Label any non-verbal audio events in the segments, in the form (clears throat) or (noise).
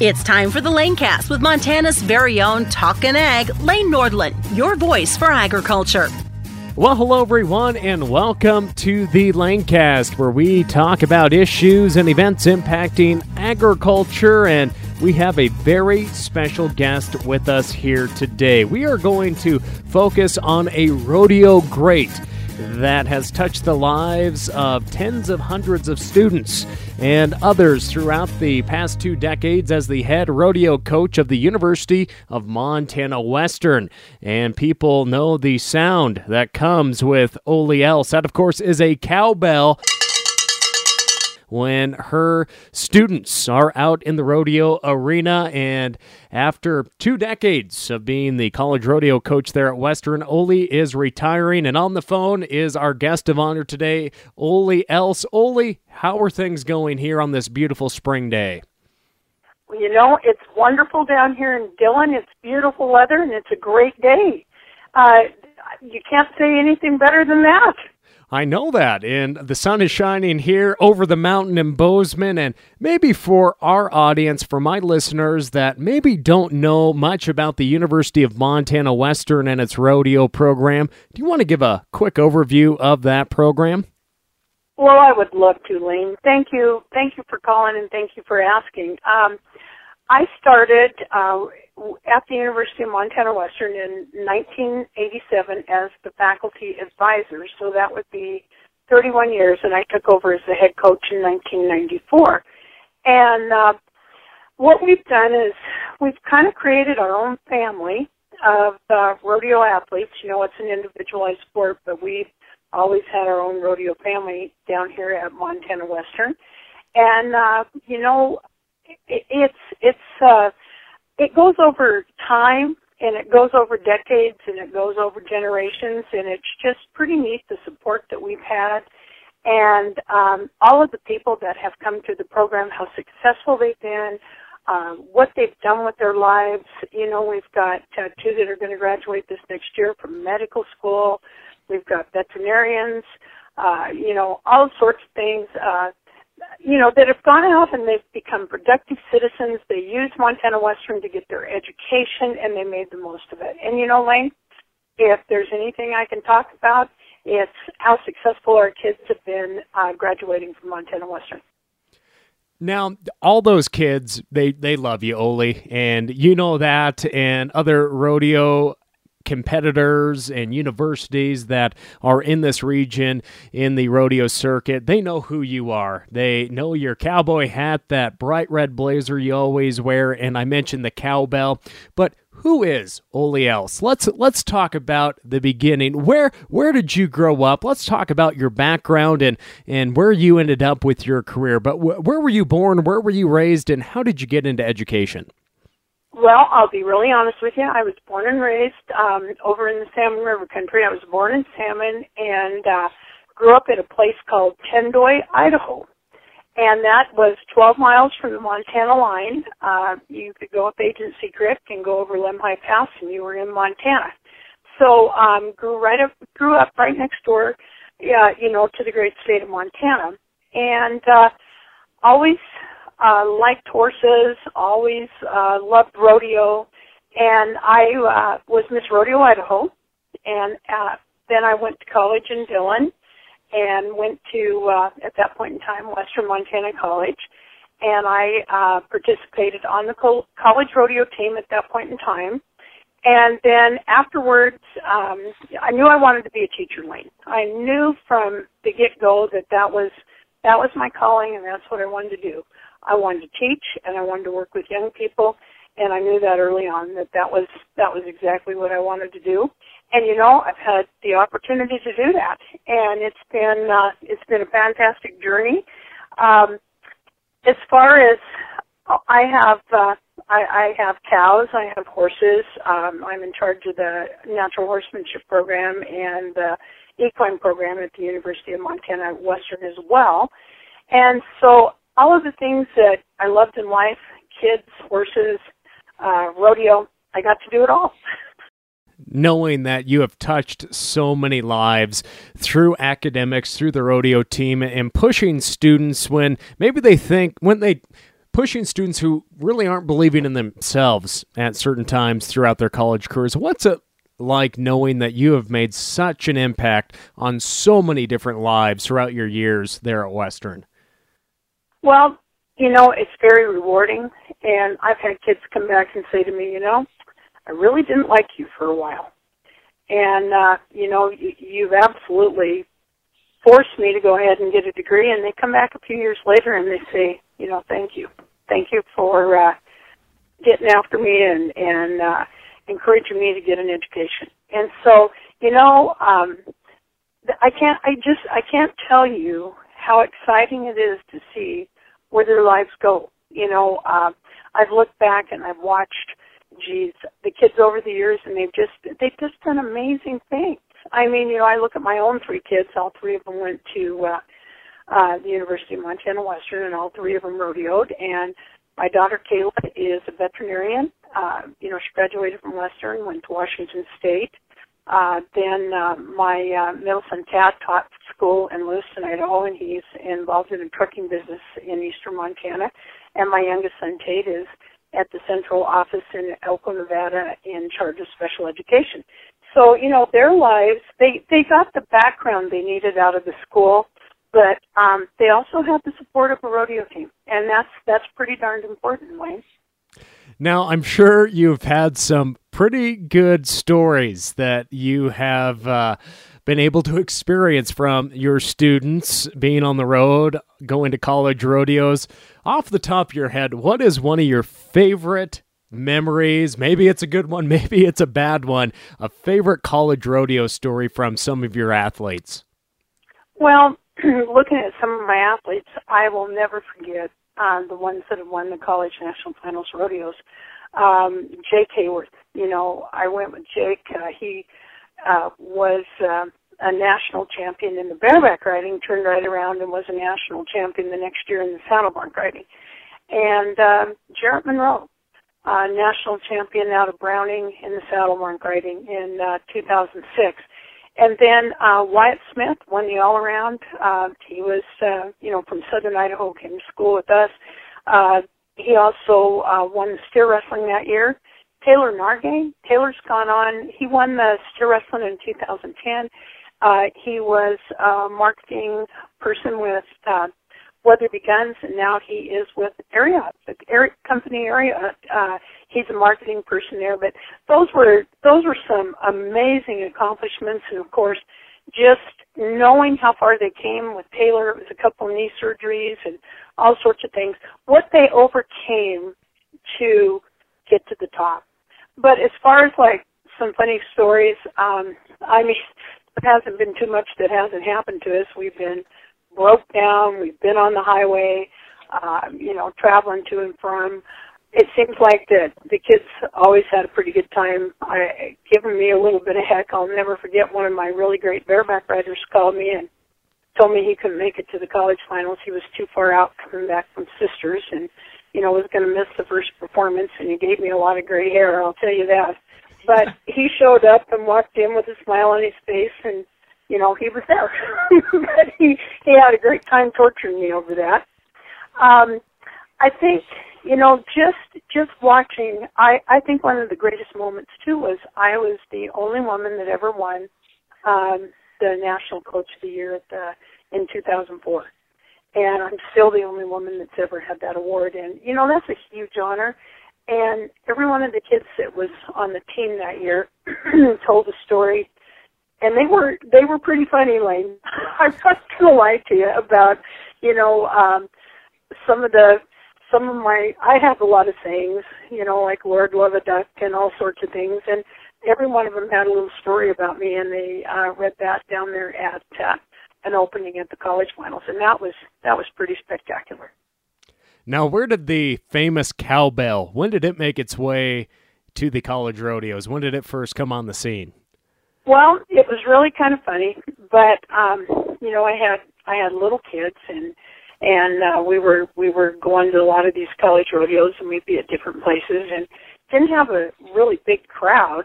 It's time for the Lanecast with Montana's very own Talkin' Ag, Lane Nordlund, your voice for agriculture. Well, hello everyone, and welcome to the Lanecast, where we talk about issues and events impacting agriculture. And we have a very special guest with us here today. We are going to focus on a rodeo great that has touched the lives of tens of hundreds of students and others throughout the past two decades as the head rodeo coach of the University of Montana Western. And people know the sound that comes with Olie Else. That, of course, is a cowbell when her students are out in the rodeo arena. And after two decades of being the college rodeo coach there at Western, Olie is retiring. And on the phone is our guest of honor today, Olie Else. Olie, how are things going here on this beautiful spring day? Well, you know, it's wonderful down here in Dillon. It's beautiful weather and it's a great day. Uh, you can't say anything better than that. I know that. And the sun is shining here over the mountain in Bozeman. And maybe for our audience, for my listeners that maybe don't know much about the University of Montana Western and its rodeo program, do you want to give a quick overview of that program? Well, I would love to, Lane. Thank you. Thank you for calling and thank you for asking. Um, I started uh, at the University of Montana Western in 1987 as the faculty advisor, so that would be 31 years, and I took over as the head coach in 1994. And uh, what we've done is we've kind of created our own family of uh, rodeo athletes. You know, it's an individualized sport, but we've always had our own rodeo family down here at Montana Western. And uh, you know, it, it's it's uh, it goes over time and it goes over decades and it goes over generations and it's just pretty neat the support that we've had and um, all of the people that have come through the program, how successful they've been, um, what they've done with their lives. You know, we've got uh, two that are going to graduate this next year from medical school. We've got veterinarians, uh, you know, all sorts of things. Uh, you know, that have gone out and they've become productive citizens. They used Montana Western to get their education and they made the most of it. And you know, Lane, if there's anything I can talk about, it's how successful our kids have been uh, graduating from Montana Western. Now, all those kids, they, they love you, Olie, and you know that, and other rodeo competitors and universities that are in this region in the rodeo circuit, they know who you are. They know your cowboy hat, that bright red blazer you always wear, and I mentioned the cowbell. But who is Olie Else? Let's let's talk about the beginning. Where where did you grow up? Let's talk about your background and and where you ended up with your career. But wh- where were you born? Where were you raised? And how did you get into education? Well, I'll be really honest with you. I was born and raised um, over in the Salmon River country. I was born in Salmon and uh, grew up at a place called Tendoy, Idaho. And that was 12 miles from the Montana line. Uh, you could go up Agency Creek and go over Lemhi Pass and you were in Montana. So, um, grew right up, grew up right next door, uh, you know, to the great state of Montana. And, uh, always uh, liked horses, always uh, loved rodeo, and I uh, was Miss Rodeo Idaho, and uh, then I went to college in Dillon, and went to uh, at that point in time Western Montana College, and I uh, participated on the co- college rodeo team at that point in time. And then afterwards, um, I knew I wanted to be a teacher, Lane. I knew from the get-go that that was that was my calling, and that's what I wanted to do. I wanted to teach and I wanted to work with young people and I knew that early on that that was that was exactly what I wanted to do. And you know, I've had the opportunity to do that and it's been uh it's been a fantastic journey. Um as far as I have uh I, I have cows, I have horses, um I'm in charge of the natural horsemanship program and the equine program at the University of Montana Western as well. And so all of the things that I loved in life, kids, horses, uh, rodeo, I got to do it all. Knowing that you have touched so many lives through academics, through the rodeo team, and pushing students when maybe they think, when they pushing students who really aren't believing in themselves at certain times throughout their college careers. What's it like knowing that you have made such an impact on so many different lives throughout your years there at Western? Well, you know, it's very rewarding, and I've had kids come back and say to me, you know, I really didn't like you for a while. And, uh, you know, you, you've absolutely forced me to go ahead and get a degree, and they come back a few years later and they say, you know, thank you. Thank you for, uh, getting after me and, and, uh, encouraging me to get an education. And so, you know, um, I can't, I just, I can't tell you how exciting it is to see where their lives go. You know, uh, I've looked back and I've watched, geez, the kids over the years, and they've just they've just done amazing things. I mean, you know, I look at my own three kids. All three of them went to uh, uh, the University of Montana Western, and all three of them rodeoed. And my daughter Kayla is a veterinarian. Uh, you know, she graduated from Western, went to Washington State. Uh, then uh, my uh, middle son Tad taught school in Lewiston, Idaho, and he's involved in a trucking business in eastern Montana. And my youngest son Tate is at the central office in Elko, Nevada, in charge of special education. So you know their lives, they they got the background they needed out of the school, but um, they also have the support of a rodeo team, and that's that's pretty darned important, Wayne. Now, I'm sure you've had some pretty good stories that you have uh, been able to experience from your students being on the road, going to college rodeos. Off the top of your head, what is one of your favorite memories? Maybe it's a good one, (laughs) maybe it's a bad one. A favorite college rodeo story from some of your athletes? Well, (clears throat) looking at some of my athletes, I will never forget uh, the ones that have won the college national finals rodeos. Um, Jake Hayworth, you know, I went with Jake. Uh, he uh, was uh, a national champion in the bareback riding, turned right around and was a national champion the next year in the saddle bronc riding. And uh, Jarrett Monroe, national champion out of Browning in the saddle bronc riding in uh, 2006. And then uh, Wyatt Smith won the all around. Uh, he was, uh, you know, from Southern Idaho, came to school with us. Uh, he also uh, won the steer wrestling that year. Taylor Nargay, Taylor's gone on. He won the steer wrestling in 2010. Uh, he was a marketing person with uh, Weatherby Guns, and now he is with Ariat, the company Ariat. Uh, he's a marketing person there. But those were those were some amazing accomplishments, and of course, just knowing how far they came with Taylor. It was a couple knee surgeries and all sorts of things. What they overcame to get to the top. But as far as like some funny stories, um, I mean, it hasn't been too much that hasn't happened to us. We've been broke down. We've been on the highway, uh, you know, traveling to and from. It seems like that the kids always had a pretty good time. I given me a little bit of heck. I'll never forget one of my really great bareback riders called me and told me he couldn't make it to the college finals. He was too far out coming back from sisters and you know was going to miss the first performance and he gave me a lot of gray hair, I'll tell you that. But (laughs) he showed up and walked in with a smile on his face and you know, he was there. (laughs) but he he had a great time torturing me over that. Um I think, you know, just just watching I I think one of the greatest moments too was I was the only woman that ever won um the National Coach of the Year at the in 2004. And I'm still the only woman that's ever had that award and you know, that's a huge honor. And every one of the kids that was on the team that year (clears throat) told a story and they were they were pretty funny, Lane. (laughs) I'm not gonna lie to you about you know um, some of the some of my I have a lot of sayings, you know, like Lord love a duck and all sorts of things, and every one of them had a little story about me, and they uh, read that down there at uh, an opening at the college finals, and that was that was pretty spectacular. Now, where did the famous cowbell? When did it make its way to the college rodeos? When did it first come on the scene? Well, it was really kind of funny, but um, you know, I had I had little kids and and uh, we were we were going to a lot of these college rodeos and we'd be at different places and didn't have a really big crowd.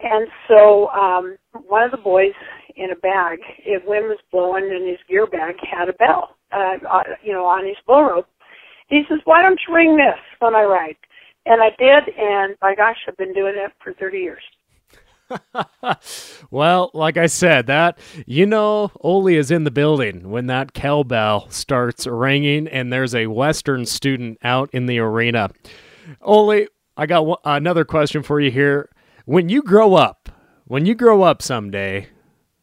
And so um one of the boys in a bag, if wind was blowing and his gear bag had a bell, uh, uh you know, on his bull rope. he says, why don't you ring this when I ride? And I did, and by gosh, I've been doing it for 30 years. (laughs) well, like I said, that you know, Olie is in the building when that cowbell starts ringing, and there's a Western student out in the arena. Olie, I got w- another question for you here. When you grow up, when you grow up someday,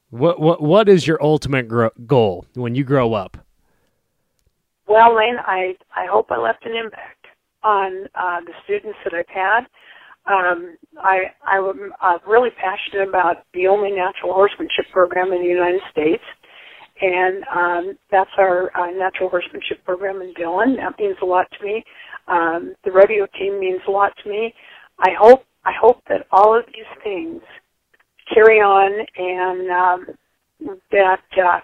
what what what is your ultimate gro- goal when you grow up? Well, Lane, I I hope I left an impact on uh, the students that I've had um, I, I'm uh, really passionate about the only natural horsemanship program in the United States, and um, that's our uh, natural horsemanship program in Dillon. That means a lot to me. Um, the rodeo team means a lot to me. I hope I hope that all of these things carry on and um, that, uh,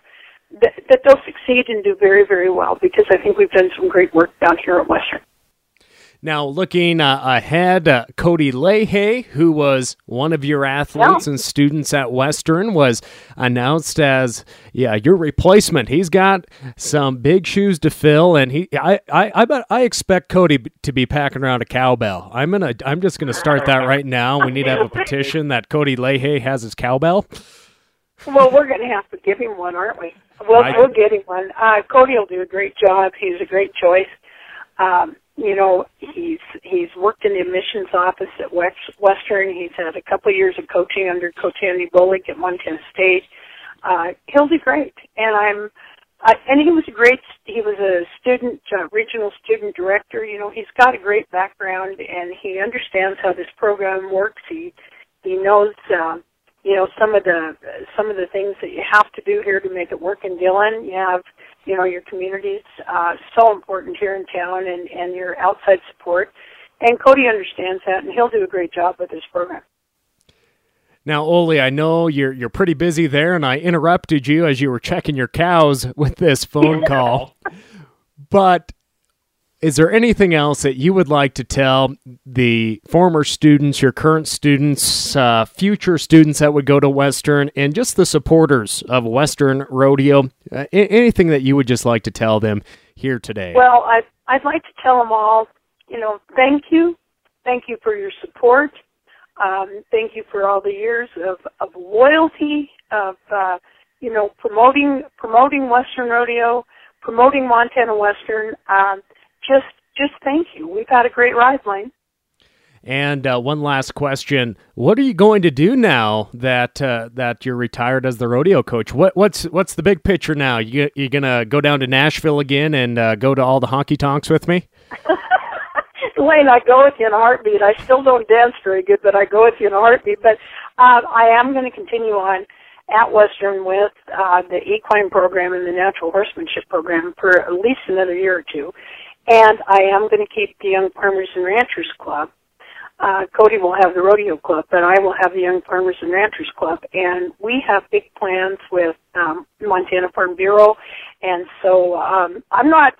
that that they'll succeed and do very very well because I think we've done some great work down here at Western. Now, looking uh, ahead, uh, Cody Leahy, who was one of your athletes yeah. and students at Western, was announced as yeah your replacement. He's got some big shoes to fill, and he I I I, bet, I expect Cody to be packing around a cowbell. I'm gonna I'm just gonna start that right now. We need to have a petition that Cody Leahy has his cowbell. Well, we're going to have to give him one, aren't we? We'll, I, we'll get him one. Uh, Cody will do a great job. He's a great choice. Um, you know, he's he's worked in the admissions office at West, Western. He's had a couple of years of coaching under Coach Andy Bolick at Montana State. Uh, he'll do great, and I'm. And he was a great. He was a student, uh, regional student director. You know, he's got a great background, and he understands how this program works. He he knows, uh, you know, some of the some of the things that you have to do here to make it work in Dillon. You have you know, your community's uh, so important here in town and, and your outside support. And Cody understands that, and he'll do a great job with this program. Now, Olie, I know you're you're pretty busy there, and I interrupted you as you were checking your cows with this phone (laughs) call. but is there anything else that you would like to tell the former students, your current students, uh, future students that would go to Western, and just the supporters of Western Rodeo? Uh, anything that you would just like to tell them here today? Well, I'd, I'd like to tell them all, you know, thank you. Thank you for your support. Um, thank you for all the years of, of loyalty, of, uh, you know, promoting, promoting Western Rodeo, promoting Montana Western. Um, just just thank you. We've had a great ride, Lane. And uh, one last question: What are you going to do now that uh, that you're retired as the rodeo coach? What what's what's the big picture now? You you gonna go down to Nashville again and uh, go to all the honky tonks with me? (laughs) Lane, I go with you in a heartbeat. I still don't dance very good, but I go with you in a heartbeat. But uh, I am going to continue on at Western with uh, the equine program and the natural horsemanship program for at least another year or two. And I am going to keep the Young Farmers and Ranchers Club. Uh, Cody will have the Rodeo Club, but I will have the Young Farmers and Ranchers Club. And we have big plans with um, Montana Farm Bureau. And so um, I'm not,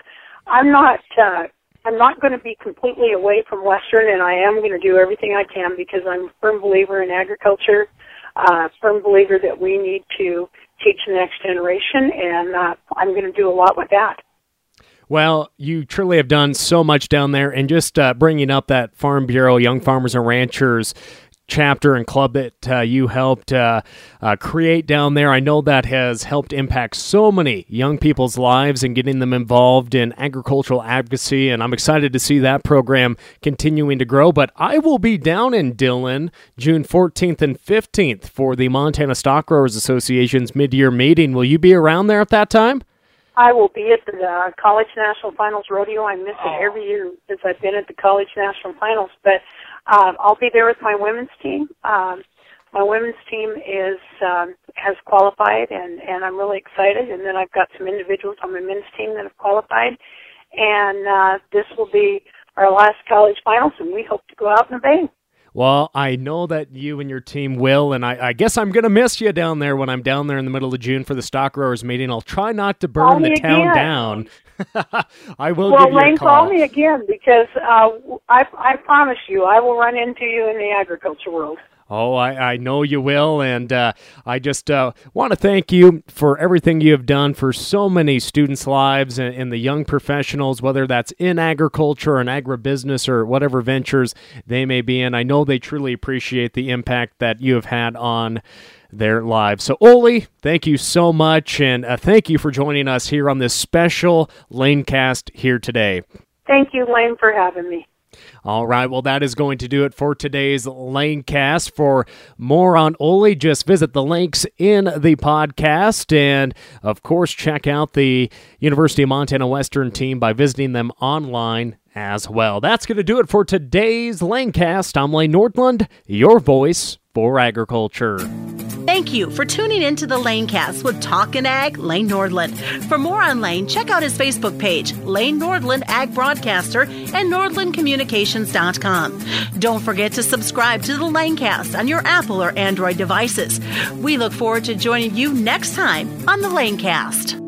I'm not, uh, I'm not going to be completely away from Western, and I am going to do everything I can because I'm a firm believer in agriculture, uh, firm believer that we need to teach the next generation, and uh, I'm going to do a lot with that. Well, you truly have done so much down there, and just uh, bringing up that Farm Bureau, Young Farmers and Ranchers chapter and club that uh, you helped uh, uh, create down there. I know that has helped impact so many young people's lives and getting them involved in agricultural advocacy. And I'm excited to see that program continuing to grow. But I will be down in Dillon June 14th and 15th for the Montana Stock Growers Association's mid year meeting. Will you be around there at that time? I will be at the uh, College National Finals Rodeo. I miss it every year since I've been at the College National Finals. But um, I'll be there with my women's team. Um, my women's team is um, has qualified, and and I'm really excited. And then I've got some individuals on my men's team that have qualified, and uh, this will be our last college finals, and we hope to go out in a bang. Well, I know that you and your team will, and I, I guess I'm going to miss you down there when I'm down there in the middle of June for the stock growers meeting. I'll try not to burn the town again. down. (laughs) I will well, give you Lane, a call. call me again because uh, I, I promise you I will run into you in the agriculture world. Oh, I, I know you will. And uh, I just uh, want to thank you for everything you have done for so many students' lives and, and, the young professionals, whether that's in agriculture or in agribusiness or whatever ventures they may be in. I know they truly appreciate the impact that you have had on their lives. So, Olie, thank you so much. And uh, thank you for joining us here on this special Lanecast here today. Thank you, Lane, for having me. All right, well, that is going to do it for today's Lanecast. For more on Olie, just visit the links in the podcast. And of course, check out the University of Montana Western team by visiting them online as well. That's going to do it for today's Lanecast. I'm Lane Nordlund, your voice for agriculture. Thank you for tuning in to the Lanecast with Talkin' Ag, Lane Nordlund. For more on Lane, check out his Facebook page, Lane Nordlund Ag Broadcaster, and NordlundCommunications.com. Don't forget to subscribe to the Lanecast on your Apple or Android devices. We look forward to joining you next time on the Lanecast.